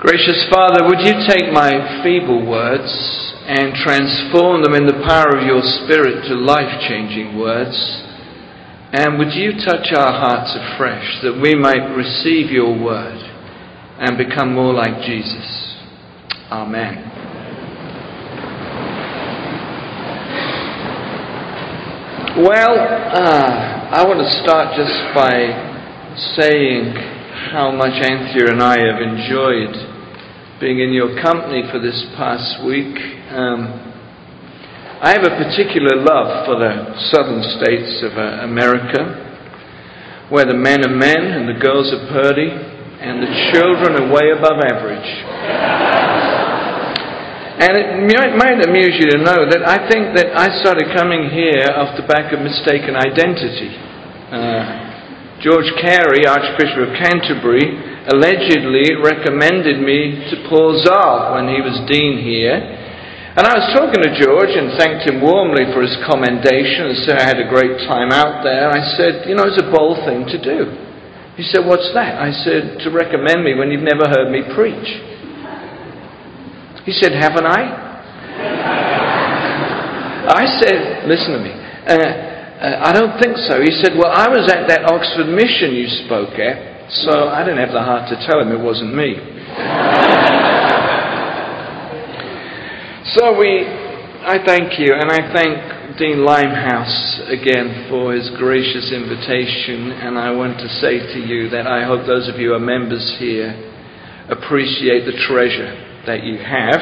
Gracious Father, would you take my feeble words and transform them in the power of your Spirit to life changing words? And would you touch our hearts afresh that we might receive your word and become more like Jesus? Amen. Well, uh, I want to start just by saying how much Anthea and I have enjoyed being in your company for this past week. Um, I have a particular love for the southern states of uh, America, where the men are men and the girls are purdy, and the children are way above average. And it might, might, amuse you to know that I think that I started coming here off the back of mistaken identity. Uh, George Carey, Archbishop of Canterbury, allegedly recommended me to Paul Zahl when he was dean here. And I was talking to George and thanked him warmly for his commendation and said I had a great time out there. I said, You know, it's a bold thing to do. He said, What's that? I said, To recommend me when you've never heard me preach. He said, Haven't I? I said, Listen to me. Uh, uh, I don't think so. He said, Well, I was at that Oxford mission you spoke at, so I didn't have the heart to tell him it wasn't me. so we, I thank you, and I thank Dean Limehouse again for his gracious invitation, and I want to say to you that I hope those of you who are members here appreciate the treasure that you have,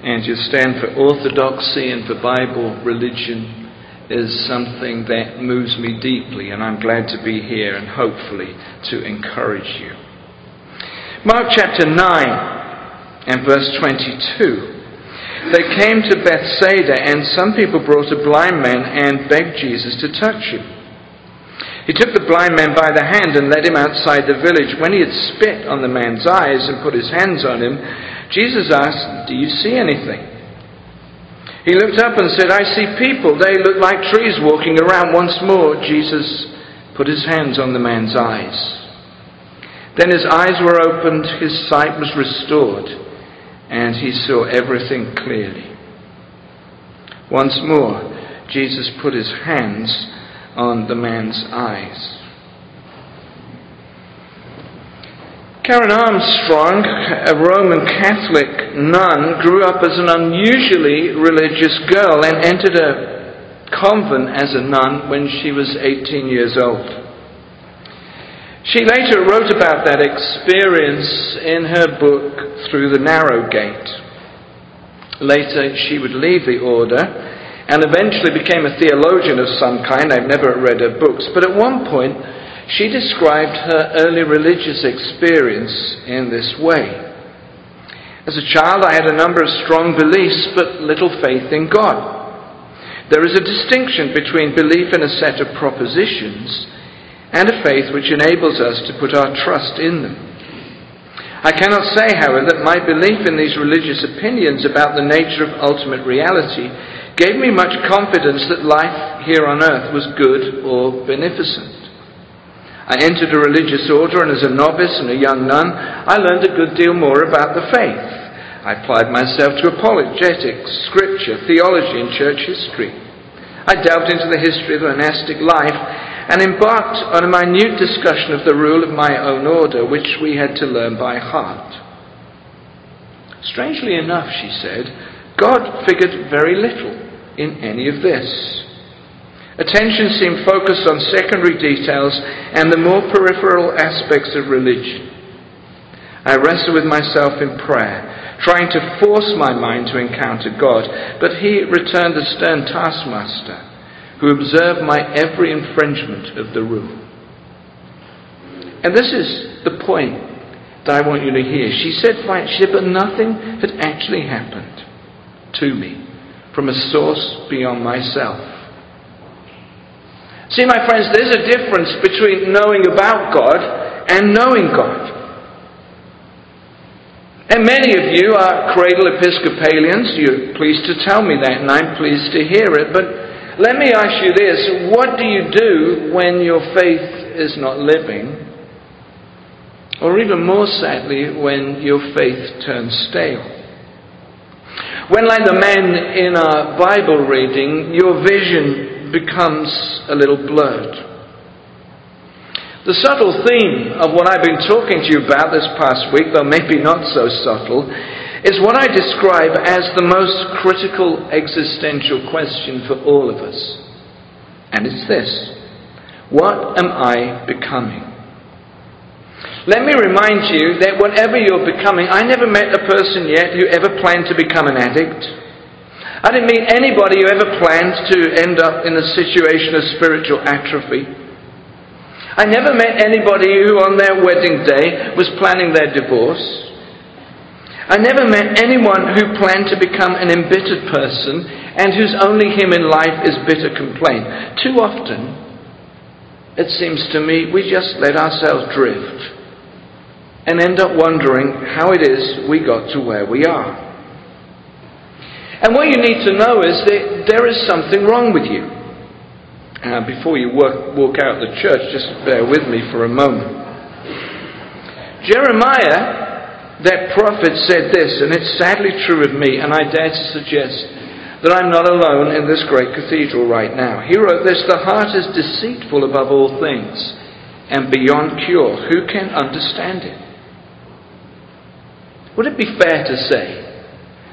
and you stand for orthodoxy and for Bible religion is something that moves me deeply, and I'm glad to be here and hopefully to encourage you. Mark chapter 9 and verse 22. They came to Bethsaida, and some people brought a blind man and begged Jesus to touch him. He took the blind man by the hand and led him outside the village. When he had spit on the man's eyes and put his hands on him, Jesus asked, Do you see anything? He looked up and said, I see people. They look like trees walking around. Once more, Jesus put his hands on the man's eyes. Then his eyes were opened, his sight was restored, and he saw everything clearly. Once more, Jesus put his hands on the man's eyes. Karen Armstrong, a Roman Catholic nun, grew up as an unusually religious girl and entered a convent as a nun when she was 18 years old. She later wrote about that experience in her book, Through the Narrow Gate. Later, she would leave the order and eventually became a theologian of some kind. I've never read her books, but at one point, she described her early religious experience in this way. As a child, I had a number of strong beliefs, but little faith in God. There is a distinction between belief in a set of propositions and a faith which enables us to put our trust in them. I cannot say, however, that my belief in these religious opinions about the nature of ultimate reality gave me much confidence that life here on earth was good or beneficent. I entered a religious order, and as a novice and a young nun, I learned a good deal more about the faith. I applied myself to apologetics, scripture, theology, and church history. I delved into the history of the monastic life and embarked on a minute discussion of the rule of my own order, which we had to learn by heart. Strangely enough, she said, God figured very little in any of this. Attention seemed focused on secondary details and the more peripheral aspects of religion. I wrestled with myself in prayer, trying to force my mind to encounter God, but He returned a stern taskmaster who observed my every infringement of the rule. And this is the point that I want you to hear. She said, she said, but nothing had actually happened to me from a source beyond myself. See, my friends, there's a difference between knowing about God and knowing God. And many of you are cradle Episcopalians. You're pleased to tell me that, and I'm pleased to hear it. But let me ask you this what do you do when your faith is not living? Or even more sadly, when your faith turns stale. When, like the man in our Bible reading, your vision becomes a little blurred. The subtle theme of what I've been talking to you about this past week, though maybe not so subtle, is what I describe as the most critical existential question for all of us. And it's this What am I becoming? Let me remind you that whatever you're becoming, I never met a person yet who ever planned to become an addict. I didn't meet anybody who ever planned to end up in a situation of spiritual atrophy. I never met anybody who on their wedding day was planning their divorce. I never met anyone who planned to become an embittered person and whose only hymn in life is bitter complaint. Too often, it seems to me, we just let ourselves drift and end up wondering how it is we got to where we are. And what you need to know is that there is something wrong with you. Uh, before you walk, walk out the church, just bear with me for a moment. Jeremiah, that prophet, said this, and it's sadly true of me, and I dare to suggest that I'm not alone in this great cathedral right now. He wrote this The heart is deceitful above all things and beyond cure. Who can understand it? Would it be fair to say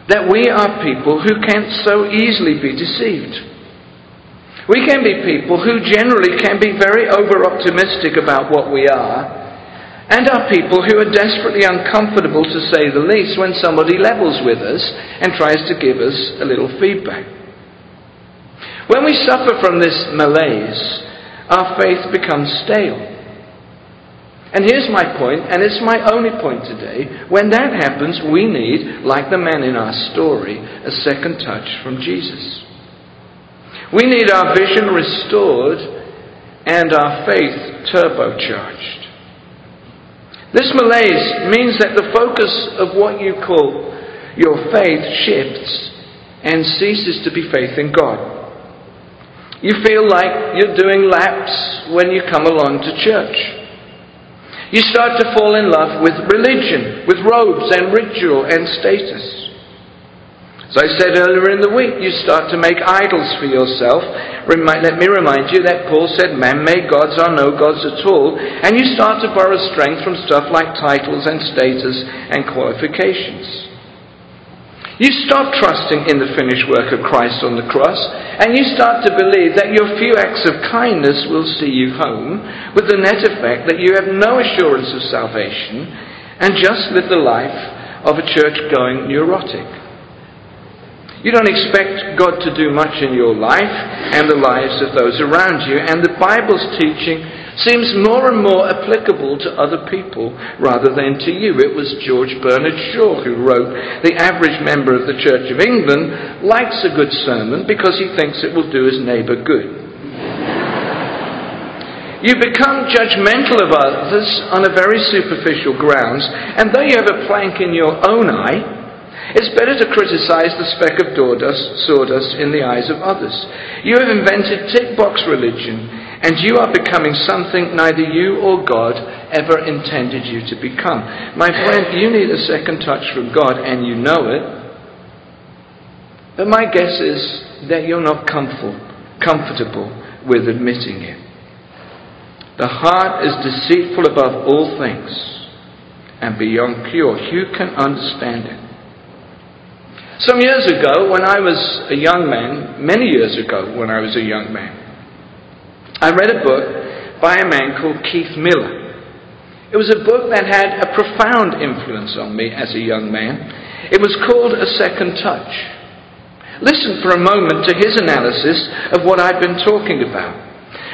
that we are people who can so easily be deceived? We can be people who generally can be very over optimistic about what we are, and are people who are desperately uncomfortable, to say the least, when somebody levels with us and tries to give us a little feedback. When we suffer from this malaise, our faith becomes stale. And here's my point, and it's my only point today. When that happens, we need, like the man in our story, a second touch from Jesus. We need our vision restored and our faith turbocharged. This malaise means that the focus of what you call your faith shifts and ceases to be faith in God. You feel like you're doing laps when you come along to church. You start to fall in love with religion, with robes and ritual and status. As I said earlier in the week, you start to make idols for yourself. Let me remind you that Paul said man made gods are no gods at all. And you start to borrow strength from stuff like titles and status and qualifications. You stop trusting in the finished work of Christ on the cross, and you start to believe that your few acts of kindness will see you home, with the net effect that you have no assurance of salvation and just live the life of a church going neurotic. You don't expect God to do much in your life and the lives of those around you, and the Bible's teaching seems more and more applicable to other people rather than to you. It was George Bernard Shaw who wrote, The average member of the Church of England likes a good sermon because he thinks it will do his neighbour good. You become judgmental of others on a very superficial grounds, and though you have a plank in your own eye, it's better to criticize the speck of sawdust in the eyes of others. You have invented tick box religion, and you are becoming something neither you or God ever intended you to become. My friend, you need a second touch from God, and you know it. But my guess is that you're not comfortable with admitting it. The heart is deceitful above all things and beyond cure. Who can understand it? Some years ago, when I was a young man, many years ago, when I was a young man, I read a book by a man called Keith Miller. It was a book that had a profound influence on me as a young man. It was called A Second Touch. Listen for a moment to his analysis of what I've been talking about.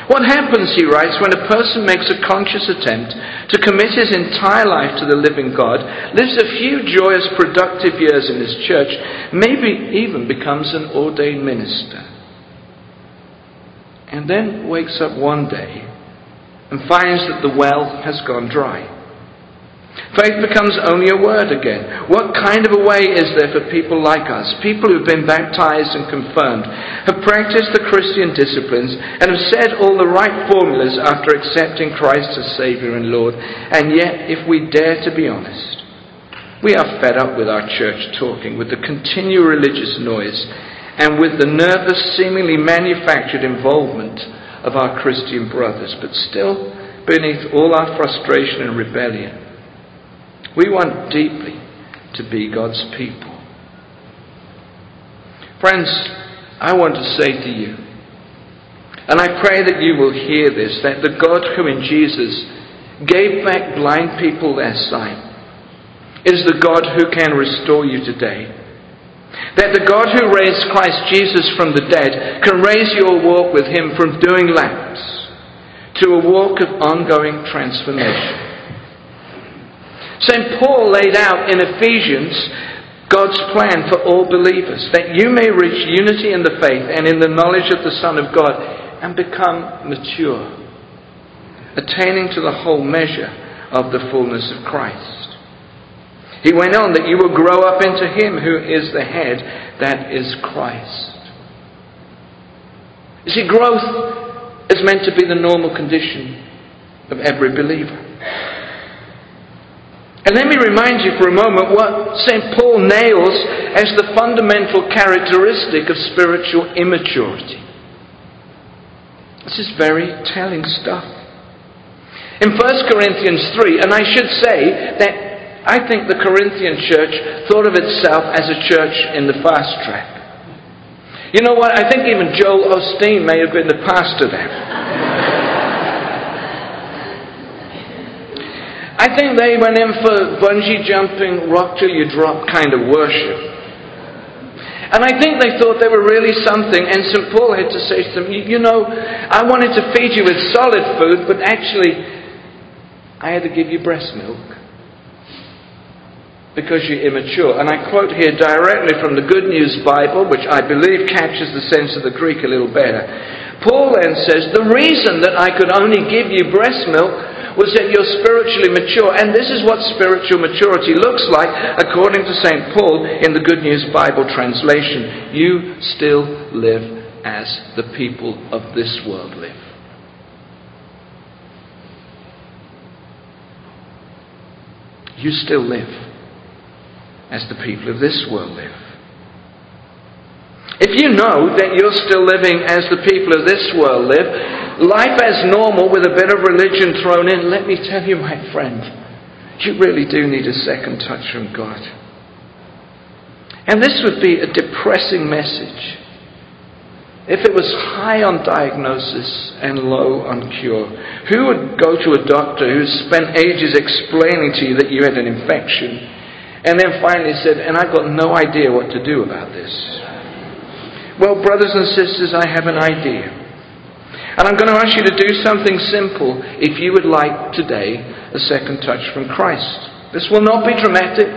What happens, he writes, when a person makes a conscious attempt to commit his entire life to the living God, lives a few joyous, productive years in his church, maybe even becomes an ordained minister, and then wakes up one day and finds that the well has gone dry. Faith becomes only a word again. What kind of a way is there for people like us, people who've been baptized and confirmed, have practiced the Christian disciplines, and have said all the right formulas after accepting Christ as Saviour and Lord, and yet, if we dare to be honest, we are fed up with our church talking, with the continual religious noise, and with the nervous, seemingly manufactured involvement of our Christian brothers, but still, beneath all our frustration and rebellion, we want deeply to be God's people. Friends, I want to say to you, and I pray that you will hear this, that the God who in Jesus gave back blind people their sight is the God who can restore you today. That the God who raised Christ Jesus from the dead can raise your walk with Him from doing laps to a walk of ongoing transformation. St. Paul laid out in Ephesians God's plan for all believers, that you may reach unity in the faith and in the knowledge of the Son of God and become mature, attaining to the whole measure of the fullness of Christ. He went on that you will grow up into Him who is the head, that is Christ. You see, growth is meant to be the normal condition of every believer. And let me remind you for a moment what St. Paul nails as the fundamental characteristic of spiritual immaturity. This is very telling stuff. In 1 Corinthians 3, and I should say that I think the Corinthian church thought of itself as a church in the fast track. You know what? I think even Joel Osteen may have been the pastor there. I think they went in for bungee jumping, rock till you drop kind of worship. And I think they thought they were really something, and St. Paul had to say to them, You know, I wanted to feed you with solid food, but actually, I had to give you breast milk because you're immature. And I quote here directly from the Good News Bible, which I believe captures the sense of the Greek a little better. Paul then says, The reason that I could only give you breast milk was that you're spiritually mature. And this is what spiritual maturity looks like according to St. Paul in the Good News Bible translation. You still live as the people of this world live. You still live as the people of this world live. If you know that you're still living as the people of this world live, life as normal with a bit of religion thrown in, let me tell you, my friend, you really do need a second touch from God. And this would be a depressing message if it was high on diagnosis and low on cure. Who would go to a doctor who spent ages explaining to you that you had an infection and then finally said, and I've got no idea what to do about this? Well, brothers and sisters, I have an idea. And I'm going to ask you to do something simple if you would like today a second touch from Christ. This will not be dramatic.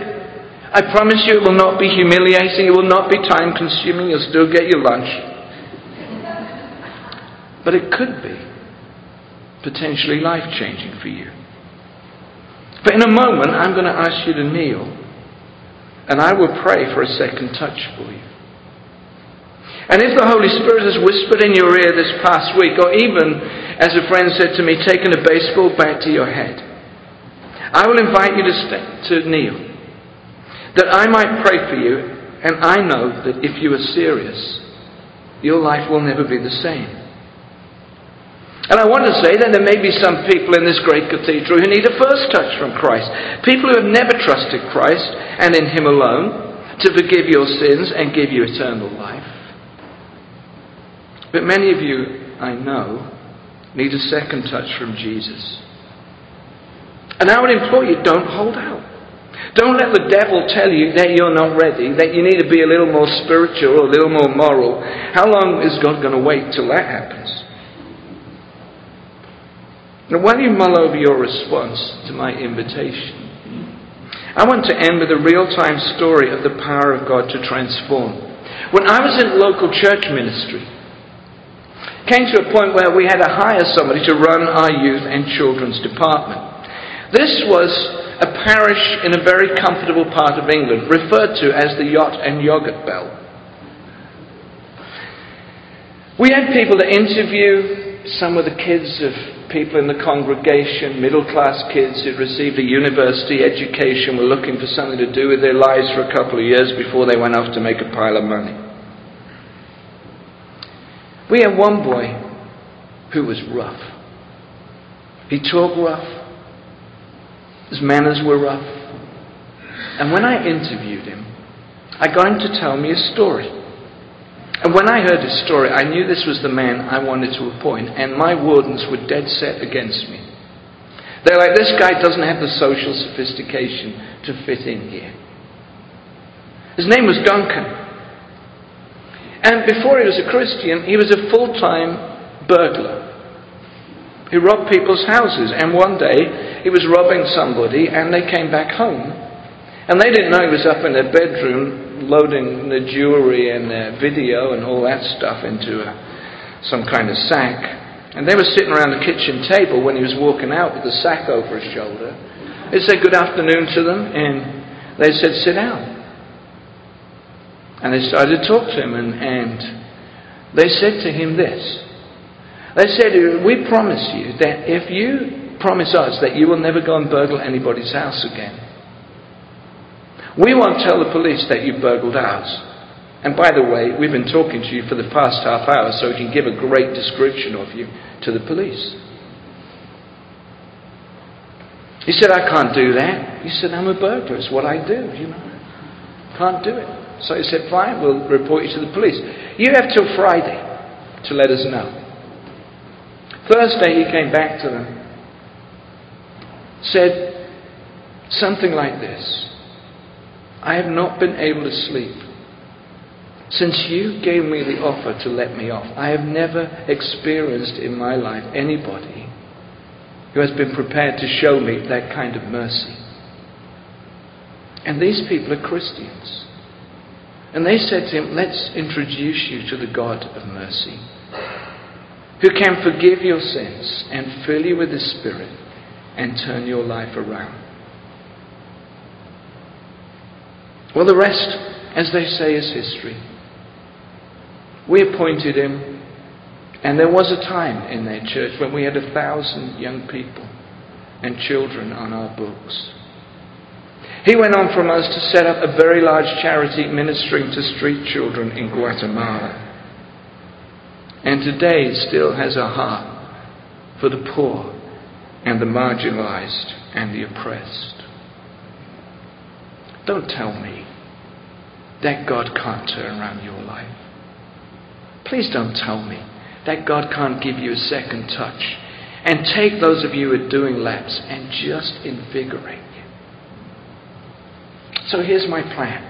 I promise you it will not be humiliating. It will not be time consuming. You'll still get your lunch. But it could be potentially life changing for you. But in a moment, I'm going to ask you to kneel. And I will pray for a second touch for you. And if the Holy Spirit has whispered in your ear this past week, or even, as a friend said to me, taken a baseball bat to your head, I will invite you to, stay, to kneel, that I might pray for you, and I know that if you are serious, your life will never be the same. And I want to say that there may be some people in this great cathedral who need a first touch from Christ. People who have never trusted Christ and in Him alone to forgive your sins and give you eternal life. But many of you, I know, need a second touch from Jesus. And I would implore you, don't hold out. Don't let the devil tell you that you're not ready, that you need to be a little more spiritual a little more moral. How long is God going to wait till that happens? Now, while you mull over your response to my invitation, I want to end with a real time story of the power of God to transform. When I was in local church ministry, came to a point where we had to hire somebody to run our youth and children's department. This was a parish in a very comfortable part of England, referred to as the Yacht and Yogurt Belt. We had people to interview some of the kids of people in the congregation, middle class kids who'd received a university education, were looking for something to do with their lives for a couple of years before they went off to make a pile of money. We had one boy who was rough. He talked rough. His manners were rough. And when I interviewed him, I got him to tell me a story. And when I heard his story, I knew this was the man I wanted to appoint, and my wardens were dead set against me. They're like, this guy doesn't have the social sophistication to fit in here. His name was Duncan. And before he was a Christian, he was a full time burglar. He robbed people's houses. And one day, he was robbing somebody, and they came back home. And they didn't know he was up in their bedroom loading the jewelry and the video and all that stuff into a, some kind of sack. And they were sitting around the kitchen table when he was walking out with the sack over his shoulder. He said good afternoon to them, and they said, sit down. And they started to talk to him, and, and they said to him this. They said, We promise you that if you promise us that you will never go and burgle anybody's house again, we won't tell the police that you burgled ours. And by the way, we've been talking to you for the past half hour, so we can give a great description of you to the police. He said, I can't do that. He said, I'm a burglar. It's what I do, you know. Can't do it. So he said, Fine, we'll report you to the police. You have till Friday to let us know. Thursday he came back to them, said something like this I have not been able to sleep. Since you gave me the offer to let me off, I have never experienced in my life anybody who has been prepared to show me that kind of mercy. And these people are Christians. And they said to him, Let's introduce you to the God of mercy, who can forgive your sins and fill you with His Spirit and turn your life around. Well, the rest, as they say, is history. We appointed him, and there was a time in their church when we had a thousand young people and children on our books. He went on from us to set up a very large charity ministering to street children in Guatemala. And today still has a heart for the poor and the marginalized and the oppressed. Don't tell me that God can't turn around your life. Please don't tell me that God can't give you a second touch and take those of you who are doing laps and just invigorate you. so here's my plan.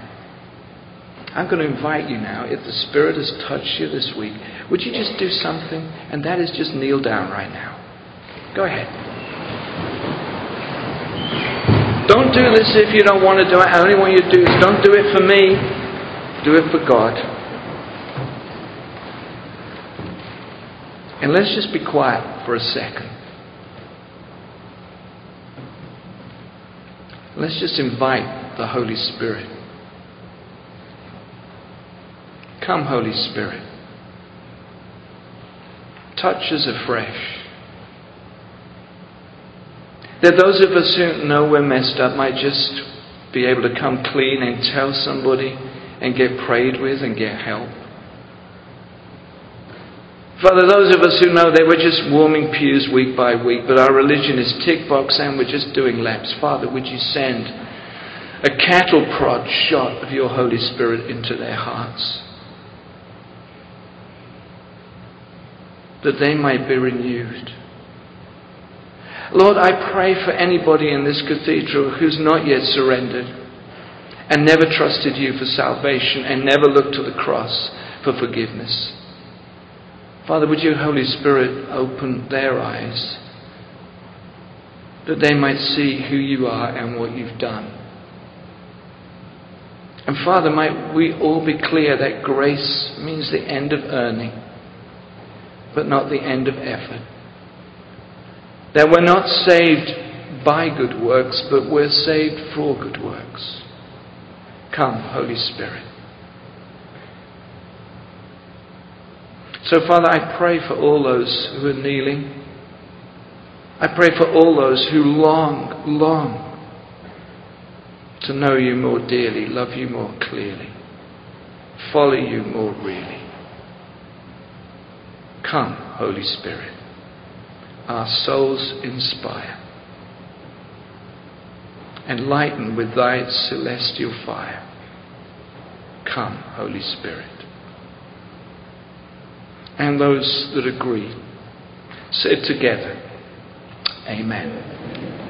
I'm going to invite you now, if the Spirit has touched you this week, would you just do something? And that is just kneel down right now. Go ahead. Don't do this if you don't want to do it. I only want you to do this. Don't do it for me, do it for God. And let's just be quiet for a second. Let's just invite the Holy Spirit. Come, Holy Spirit. Touch us afresh. That those of us who know we're messed up might just be able to come clean and tell somebody and get prayed with and get help. Father, those of us who know that we're just warming pews week by week, but our religion is tick box and we're just doing laps. Father, would you send a cattle prod shot of your Holy Spirit into their hearts. That they might be renewed. Lord, I pray for anybody in this cathedral who's not yet surrendered and never trusted you for salvation and never looked to the cross for forgiveness. Father, would you, Holy Spirit, open their eyes that they might see who you are and what you've done. And Father, might we all be clear that grace means the end of earning, but not the end of effort. That we're not saved by good works, but we're saved for good works. Come, Holy Spirit. So, Father, I pray for all those who are kneeling. I pray for all those who long, long to know you more dearly, love you more clearly, follow you more really. Come, Holy Spirit. Our souls inspire. Enlighten with thy celestial fire. Come, Holy Spirit. And those that agree said together, Amen.